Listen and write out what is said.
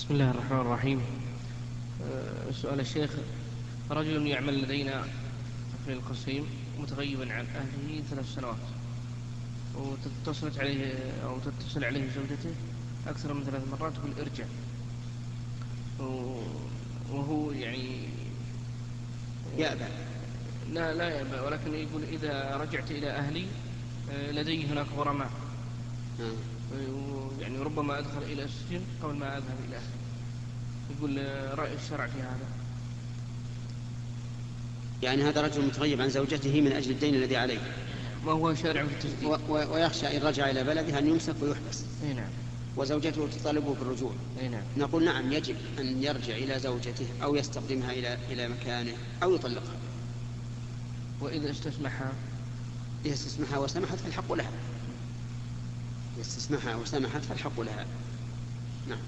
بسم الله الرحمن الرحيم. آه، سؤال الشيخ رجل يعمل لدينا في القصيم متغيبا عن أهله ثلاث سنوات وتتصلت عليه أو تتصل عليه زوجته أكثر من ثلاث مرات تقول ارجع وهو يعني يأبى. لا لا يأبى ولكن يقول إذا رجعت إلى أهلي آه، لدي هناك غرماء نعم. يعني ربما أدخل إلى السجن قبل ما أذهب إلى أهلي يقول آه، رأي الشرع في هذا. يعني هذا رجل متغيب عن زوجته من أجل الدين الذي عليه. ما هو شارع في التسديد ويخشى إن رجع إلى بلده أن يمسك ويحبس. أي نعم. وزوجته تطالبه بالرجوع. أي نعم. نقول نعم يجب أن يرجع إلى زوجته أو يستقدمها إلى إلى مكانه أو يطلقها. وإذا استسمحها إذا استسمحها وسمحت فالحق لها. إذا استسمحها وسمحت فالحق لها. نعم.